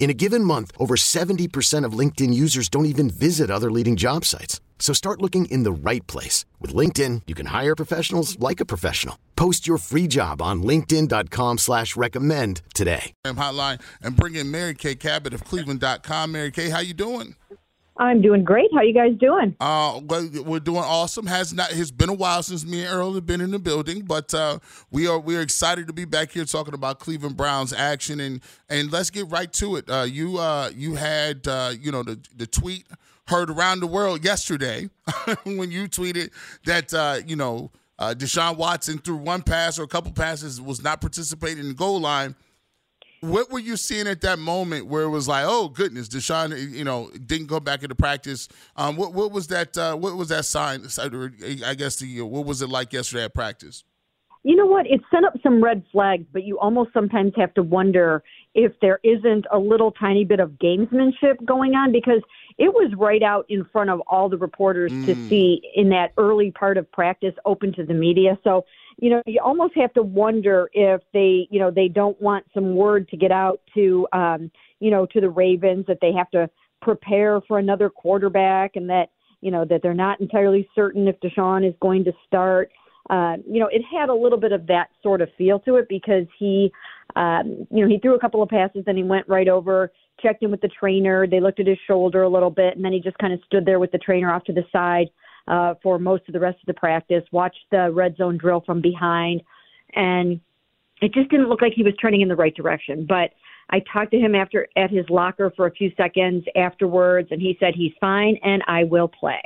In a given month, over 70% of LinkedIn users don't even visit other leading job sites. So start looking in the right place. With LinkedIn, you can hire professionals like a professional. Post your free job on linkedin.com slash recommend today. Hotline and bring in Mary Kay Cabot of Cleveland.com. Mary Kay, how you doing? I'm doing great. How you guys doing? Uh, we're doing awesome. Has not. It's been a while since me and Earl have been in the building, but uh, we are we are excited to be back here talking about Cleveland Browns action and and let's get right to it. Uh, you uh, you had uh, you know the the tweet heard around the world yesterday when you tweeted that uh, you know uh, Deshaun Watson threw one pass or a couple passes was not participating in the goal line. What were you seeing at that moment where it was like, oh goodness, Deshaun, you know, didn't go back into practice? Um, what what was that? Uh, what was that sign? I guess the what was it like yesterday at practice? You know what? It sent up some red flags, but you almost sometimes have to wonder if there isn't a little tiny bit of gamesmanship going on because it was right out in front of all the reporters mm. to see in that early part of practice open to the media. So, you know, you almost have to wonder if they, you know, they don't want some word to get out to, um, you know, to the Ravens that they have to prepare for another quarterback and that, you know, that they're not entirely certain if Deshaun is going to start. Uh, you know, it had a little bit of that sort of feel to it because he, um, you know, he threw a couple of passes, then he went right over, checked in with the trainer. They looked at his shoulder a little bit, and then he just kind of stood there with the trainer off to the side uh, for most of the rest of the practice. Watched the red zone drill from behind, and it just didn't look like he was turning in the right direction. But I talked to him after at his locker for a few seconds afterwards, and he said he's fine and I will play.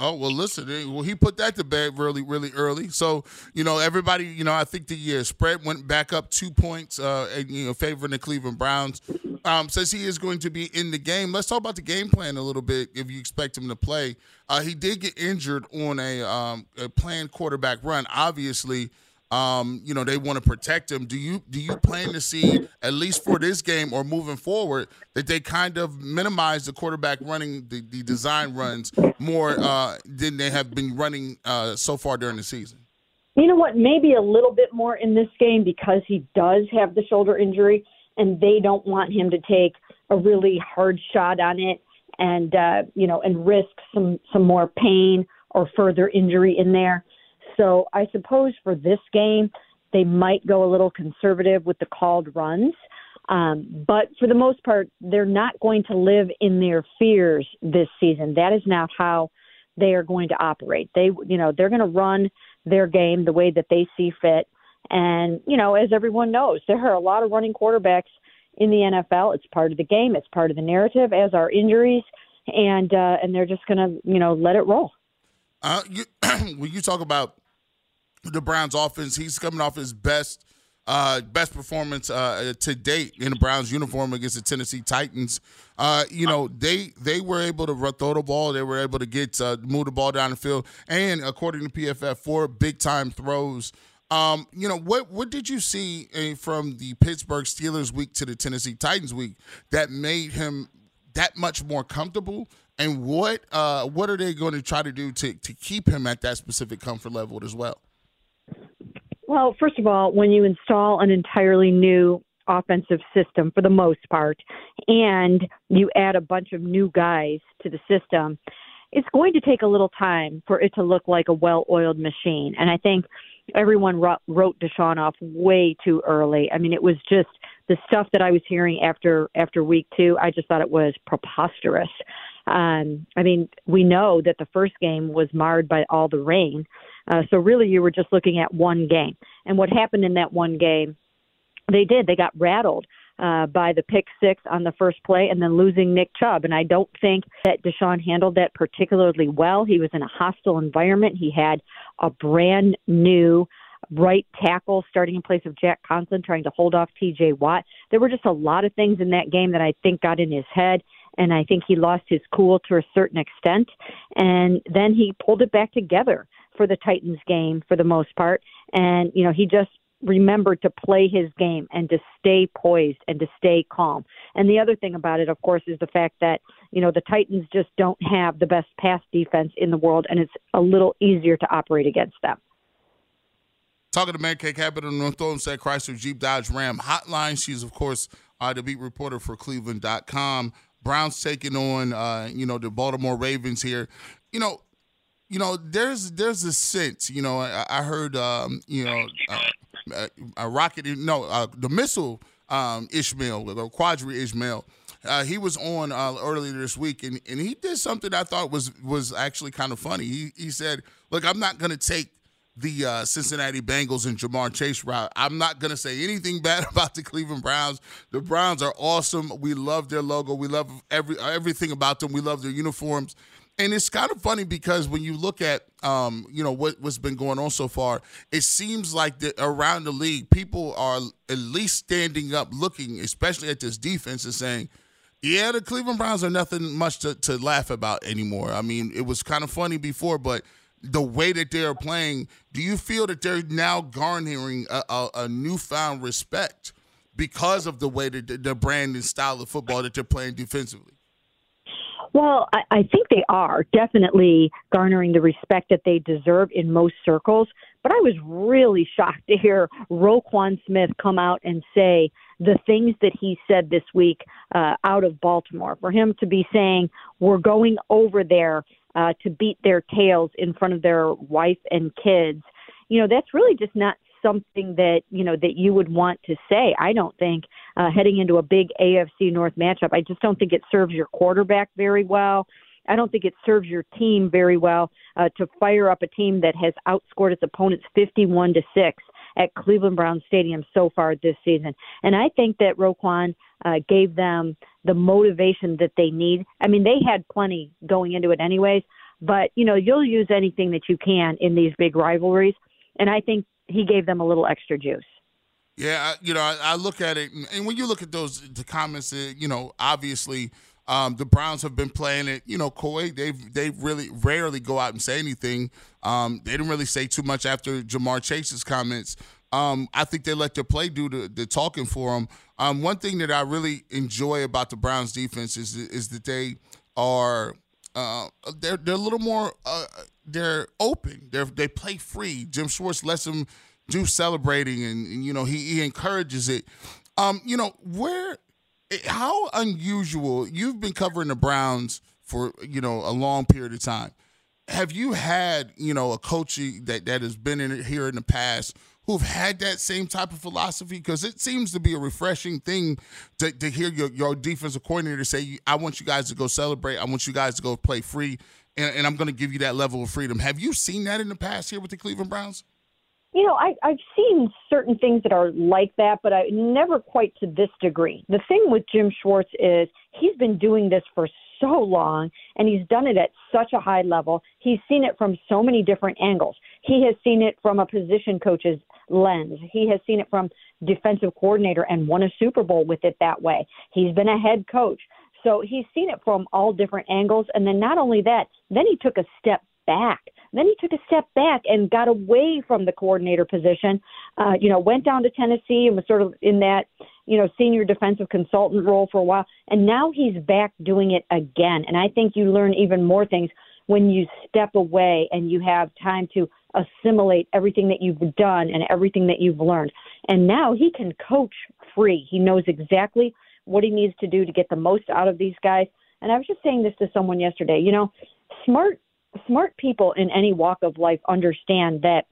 Oh well, listen. Eh, well, he put that to bed really, really early. So you know, everybody. You know, I think the uh, spread went back up two points. Uh, and, you know, favoring the Cleveland Browns. Um, says he is going to be in the game. Let's talk about the game plan a little bit. If you expect him to play, uh, he did get injured on a, um, a planned quarterback run. Obviously, um, you know they want to protect him. Do you do you plan to see at least for this game or moving forward that they kind of minimize the quarterback running the, the design runs more uh, than they have been running uh, so far during the season? You know what? Maybe a little bit more in this game because he does have the shoulder injury, and they don't want him to take a really hard shot on it and uh, you know and risk some some more pain or further injury in there. So I suppose for this game, they might go a little conservative with the called runs. Um, but for the most part, they're not going to live in their fears this season. That is not how they are going to operate. They, you know, they're going to run their game the way that they see fit. And, you know, as everyone knows, there are a lot of running quarterbacks in the NFL. It's part of the game. It's part of the narrative, as are injuries, and uh, and they're just going to, you know, let it roll. Uh, you, when you talk about the Browns offense. He's coming off his best uh, best performance uh, to date in the Browns uniform against the Tennessee Titans. Uh, you know, they they were able to throw the ball. They were able to get uh, move the ball down the field, and according to PFF, four big time throws. Um, you know, what what did you see uh, from the Pittsburgh Steelers week to the Tennessee Titans week that made him that much more comfortable? And what uh, what are they going to try to do to to keep him at that specific comfort level as well? Well, first of all, when you install an entirely new offensive system for the most part, and you add a bunch of new guys to the system, it's going to take a little time for it to look like a well oiled machine. And I think everyone wrote Deshaun off way too early. I mean, it was just the stuff that I was hearing after after week two. I just thought it was preposterous. Um, I mean, we know that the first game was marred by all the rain. Uh, so really, you were just looking at one game. And what happened in that one game, they did. They got rattled uh, by the pick six on the first play and then losing Nick Chubb. And I don't think that Deshaun handled that particularly well. He was in a hostile environment. He had a brand new right tackle starting in place of Jack Conklin trying to hold off TJ Watt. There were just a lot of things in that game that I think got in his head and I think he lost his cool to a certain extent and then he pulled it back together for the Titans game for the most part and you know he just remembered to play his game and to stay poised and to stay calm. And the other thing about it, of course, is the fact that, you know, the Titans just don't have the best pass defense in the world, and it's a little easier to operate against them. Talking to Mary Kay Cabot North Olmsted Chrysler Jeep Dodge Ram hotline. She's, of course, uh, the beat reporter for Cleveland.com. Browns taking on, uh, you know, the Baltimore Ravens here. You know, you know, there's there's a sense, you know, I, I heard, um, you know, uh, a rocket, no, uh, the missile um, Ishmael, the Qadry Ismail. Uh, he was on uh, earlier this week, and, and he did something I thought was was actually kind of funny. He he said, "Look, I'm not going to take the uh, Cincinnati Bengals and Ja'Marr Chase route. I'm not going to say anything bad about the Cleveland Browns. The Browns are awesome. We love their logo. We love every everything about them. We love their uniforms. And it's kind of funny because when you look at um, you know what, what's been going on so far, it seems like that around the league, people are at least standing up, looking, especially at this defense, and saying, "Yeah, the Cleveland Browns are nothing much to, to laugh about anymore." I mean, it was kind of funny before, but the way that they're playing, do you feel that they're now garnering a, a, a newfound respect because of the way that the, the brand and style of football that they're playing defensively? Well, I, I think they are definitely garnering the respect that they deserve in most circles. But I was really shocked to hear Roquan Smith come out and say the things that he said this week uh, out of Baltimore. For him to be saying, we're going over there uh, to beat their tails in front of their wife and kids. You know, that's really just not something that you know that you would want to say. I don't think uh, heading into a big AFC North matchup. I just don't think it serves your quarterback very well. I don't think it serves your team very well uh, to fire up a team that has outscored its opponents 51 to six at Cleveland Brown Stadium so far this season. And I think that Roquan uh, gave them the motivation that they need. I mean, they had plenty going into it anyways, but you know, you'll use anything that you can in these big rivalries, and I think he gave them a little extra juice. Yeah, you know, I, I look at it, and when you look at those the comments, uh, you know, obviously. Um, the Browns have been playing it, you know, Coy. They've they really rarely go out and say anything. Um, they didn't really say too much after Ja'Marr Chase's comments. Um, I think they let their play do the, the talking for them. Um, one thing that I really enjoy about the Browns defense is is that they are uh, they're they're a little more uh, they're open. They they play free. Jim Schwartz lets them do celebrating, and, and you know he, he encourages it. Um, you know where how unusual you've been covering the Browns for you know a long period of time. Have you had you know a coach that that has been in here in the past who've had that same type of philosophy? Because it seems to be a refreshing thing to, to hear your, your defensive coordinator say, I want you guys to go celebrate. I want you guys to go play free, and, and I'm going to give you that level of freedom. Have you seen that in the past here with the Cleveland Browns? You know, I, I've seen certain things that are like that, but I never quite to this degree. The thing with Jim Schwartz is he's been doing this for so long and he's done it at such a high level. He's seen it from so many different angles. He has seen it from a position coach's lens. He has seen it from defensive coordinator and won a Super Bowl with it that way. He's been a head coach. So he's seen it from all different angles. And then not only that, then he took a step back. Then he took a step back and got away from the coordinator position. Uh, you know, went down to Tennessee and was sort of in that, you know, senior defensive consultant role for a while. And now he's back doing it again. And I think you learn even more things when you step away and you have time to assimilate everything that you've done and everything that you've learned. And now he can coach free. He knows exactly what he needs to do to get the most out of these guys. And I was just saying this to someone yesterday. You know, smart smart people in any walk of life understand that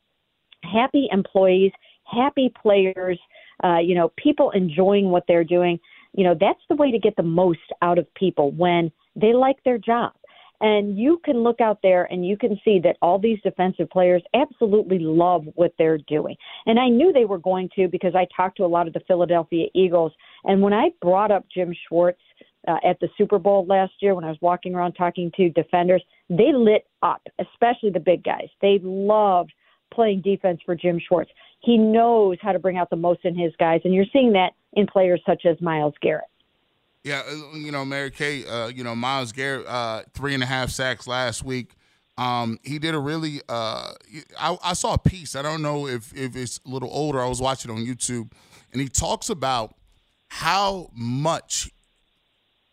happy employees, happy players, uh, you know, people enjoying what they're doing, you know, that's the way to get the most out of people when they like their job. And you can look out there and you can see that all these defensive players absolutely love what they're doing. And I knew they were going to because I talked to a lot of the Philadelphia Eagles. And when I brought up Jim Schwartz uh, at the Super Bowl last year, when I was walking around talking to defenders, they lit up, especially the big guys. They loved playing defense for Jim Schwartz. He knows how to bring out the most in his guys. And you're seeing that in players such as Myles Garrett. Yeah, uh, you know, Mary Kay, uh, you know, Myles Garrett, uh, three and a half sacks last week. Um, he did a really. Uh, I, I, saw a piece. I don't know if if it's a little older. I was watching on YouTube, and he talks about how much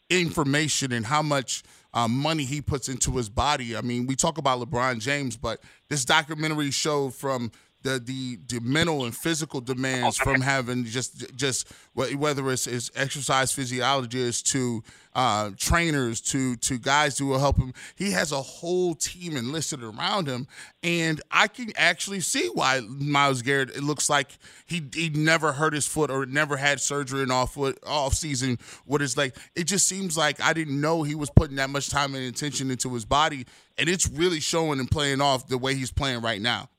information and how much uh, money he puts into his body. I mean, we talk about LeBron James, but this documentary showed from the the, the mental and physical demands from having just just whether it's, it's exercise physiologists to uh, trainers to to guys who will help him. He has a whole team enlisted around him, and I can actually see why Myles Garrett. It looks like he he never hurt his foot or never had surgery in off foot off season. What is like? It just seems like I didn't know he was putting that much time and attention into his body, and it's really showing and playing off the way he's playing right now.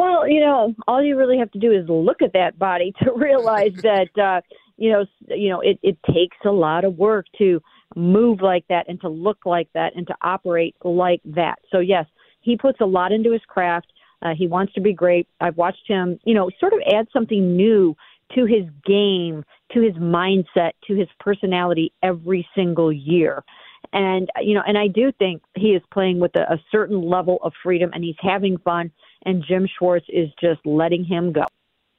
Well, you know, all you really have to do is look at that body to realize that uh, you know, you know, it, it takes a lot of work to move like that and to look like that and to operate like that. So yes, he puts a lot into his craft. Uh, he wants to be great. I've watched him, you know, sort of add something new to his game, to his mindset, to his personality every single year. And you know, and I do think he is playing with a, a certain level of freedom, and he's having fun and Jim Schwartz is just letting him go.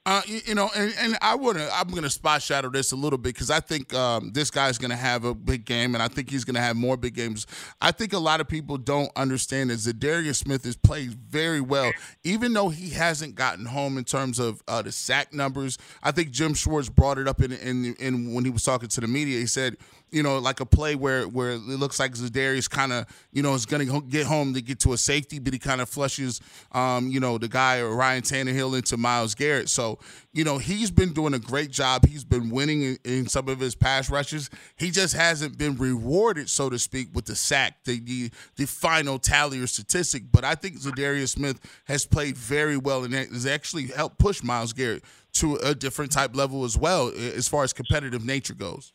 Uh, you, you, know, and, and I would I'm going to spot shadow this a little bit because I think um, this guy's going to have a big game, and I think he's going to have more big games. I think a lot of people don't understand that Za'Darius Smith has played very well, even though he hasn't gotten home in terms of uh, the sack numbers. I think Jim Schwartz brought it up in, in in when he was talking to the media. He said you know, like a play where where it looks like Za'Darius kind of, you know, is going to get home to get to a safety, but he kind of flushes, um, you know, the guy or Ryan Tannehill into Myles Garrett. So, you know, he's been doing a great job. He's been winning in, in some of his pass rushes. He just hasn't been rewarded, so to speak, with the sack, the the, the final tally or statistic. But I think Za'Darius Smith has played very well and has actually helped push Myles Garrett to a different type level as well, as far as competitive nature goes.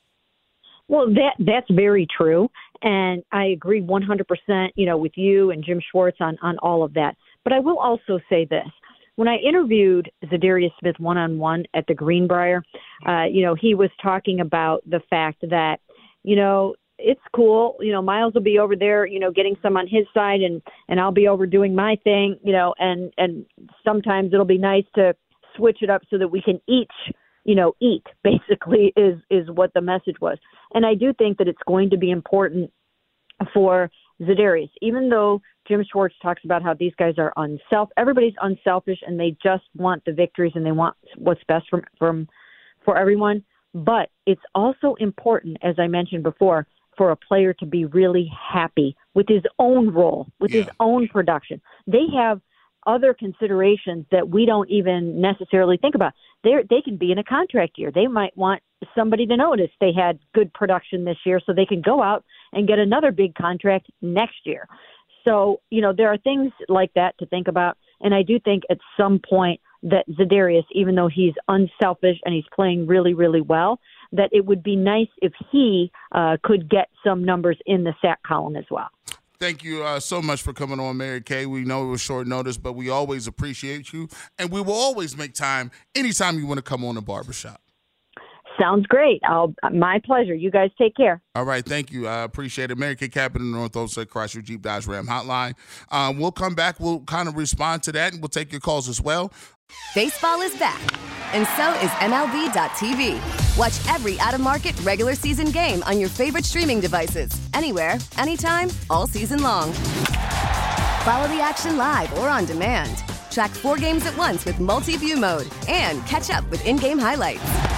Well, that that's very true, and I agree 100%. You know, with you and Jim Schwartz on on all of that. But I will also say this: when I interviewed Za'Darius Smith one on one at the Greenbrier, uh, you know, he was talking about the fact that, you know, it's cool. You know, Myles will be over there, you know, getting some on his side, and and I'll be over doing my thing. You know, and and sometimes it'll be nice to switch it up so that we can each you know, eat basically is is what the message was. And I do think that it's going to be important for Za'Darius, even though Jim Schwartz talks about how these guys are unself, everybody's unselfish and they just want the victories and they want what's best from from for everyone. But it's also important, as I mentioned before, for a player to be really happy with his own role, with yeah. his own production. They have other considerations that we don't even necessarily think about. They they can be in a contract year. They might want somebody to notice they had good production this year, so they can go out and get another big contract next year. So you know there are things like that to think about, and I do think at some point that Za'Darius, even though he's unselfish and he's playing really really well, that it would be nice if he uh, could get some numbers in the sack column as well. Thank you uh, so much for coming on, Mary Kay. We know it was short notice, but we always appreciate you, and we will always make time anytime you want to come on the barbershop. Sounds great. I'll, my pleasure. You guys take care. All right. Thank you. I appreciate it. Mary Kay Cabot, North Olmsted Chrysler Jeep Dodge Ram Hotline. Um, we'll come back. We'll kind of respond to that, and we'll take your calls as well. Baseball is back, and so is MLB.tv. Watch every out of market regular season game on your favorite streaming devices, anywhere, anytime, all season long. Follow the action live or on demand. Track four games at once with multi view mode and catch up with in game highlights.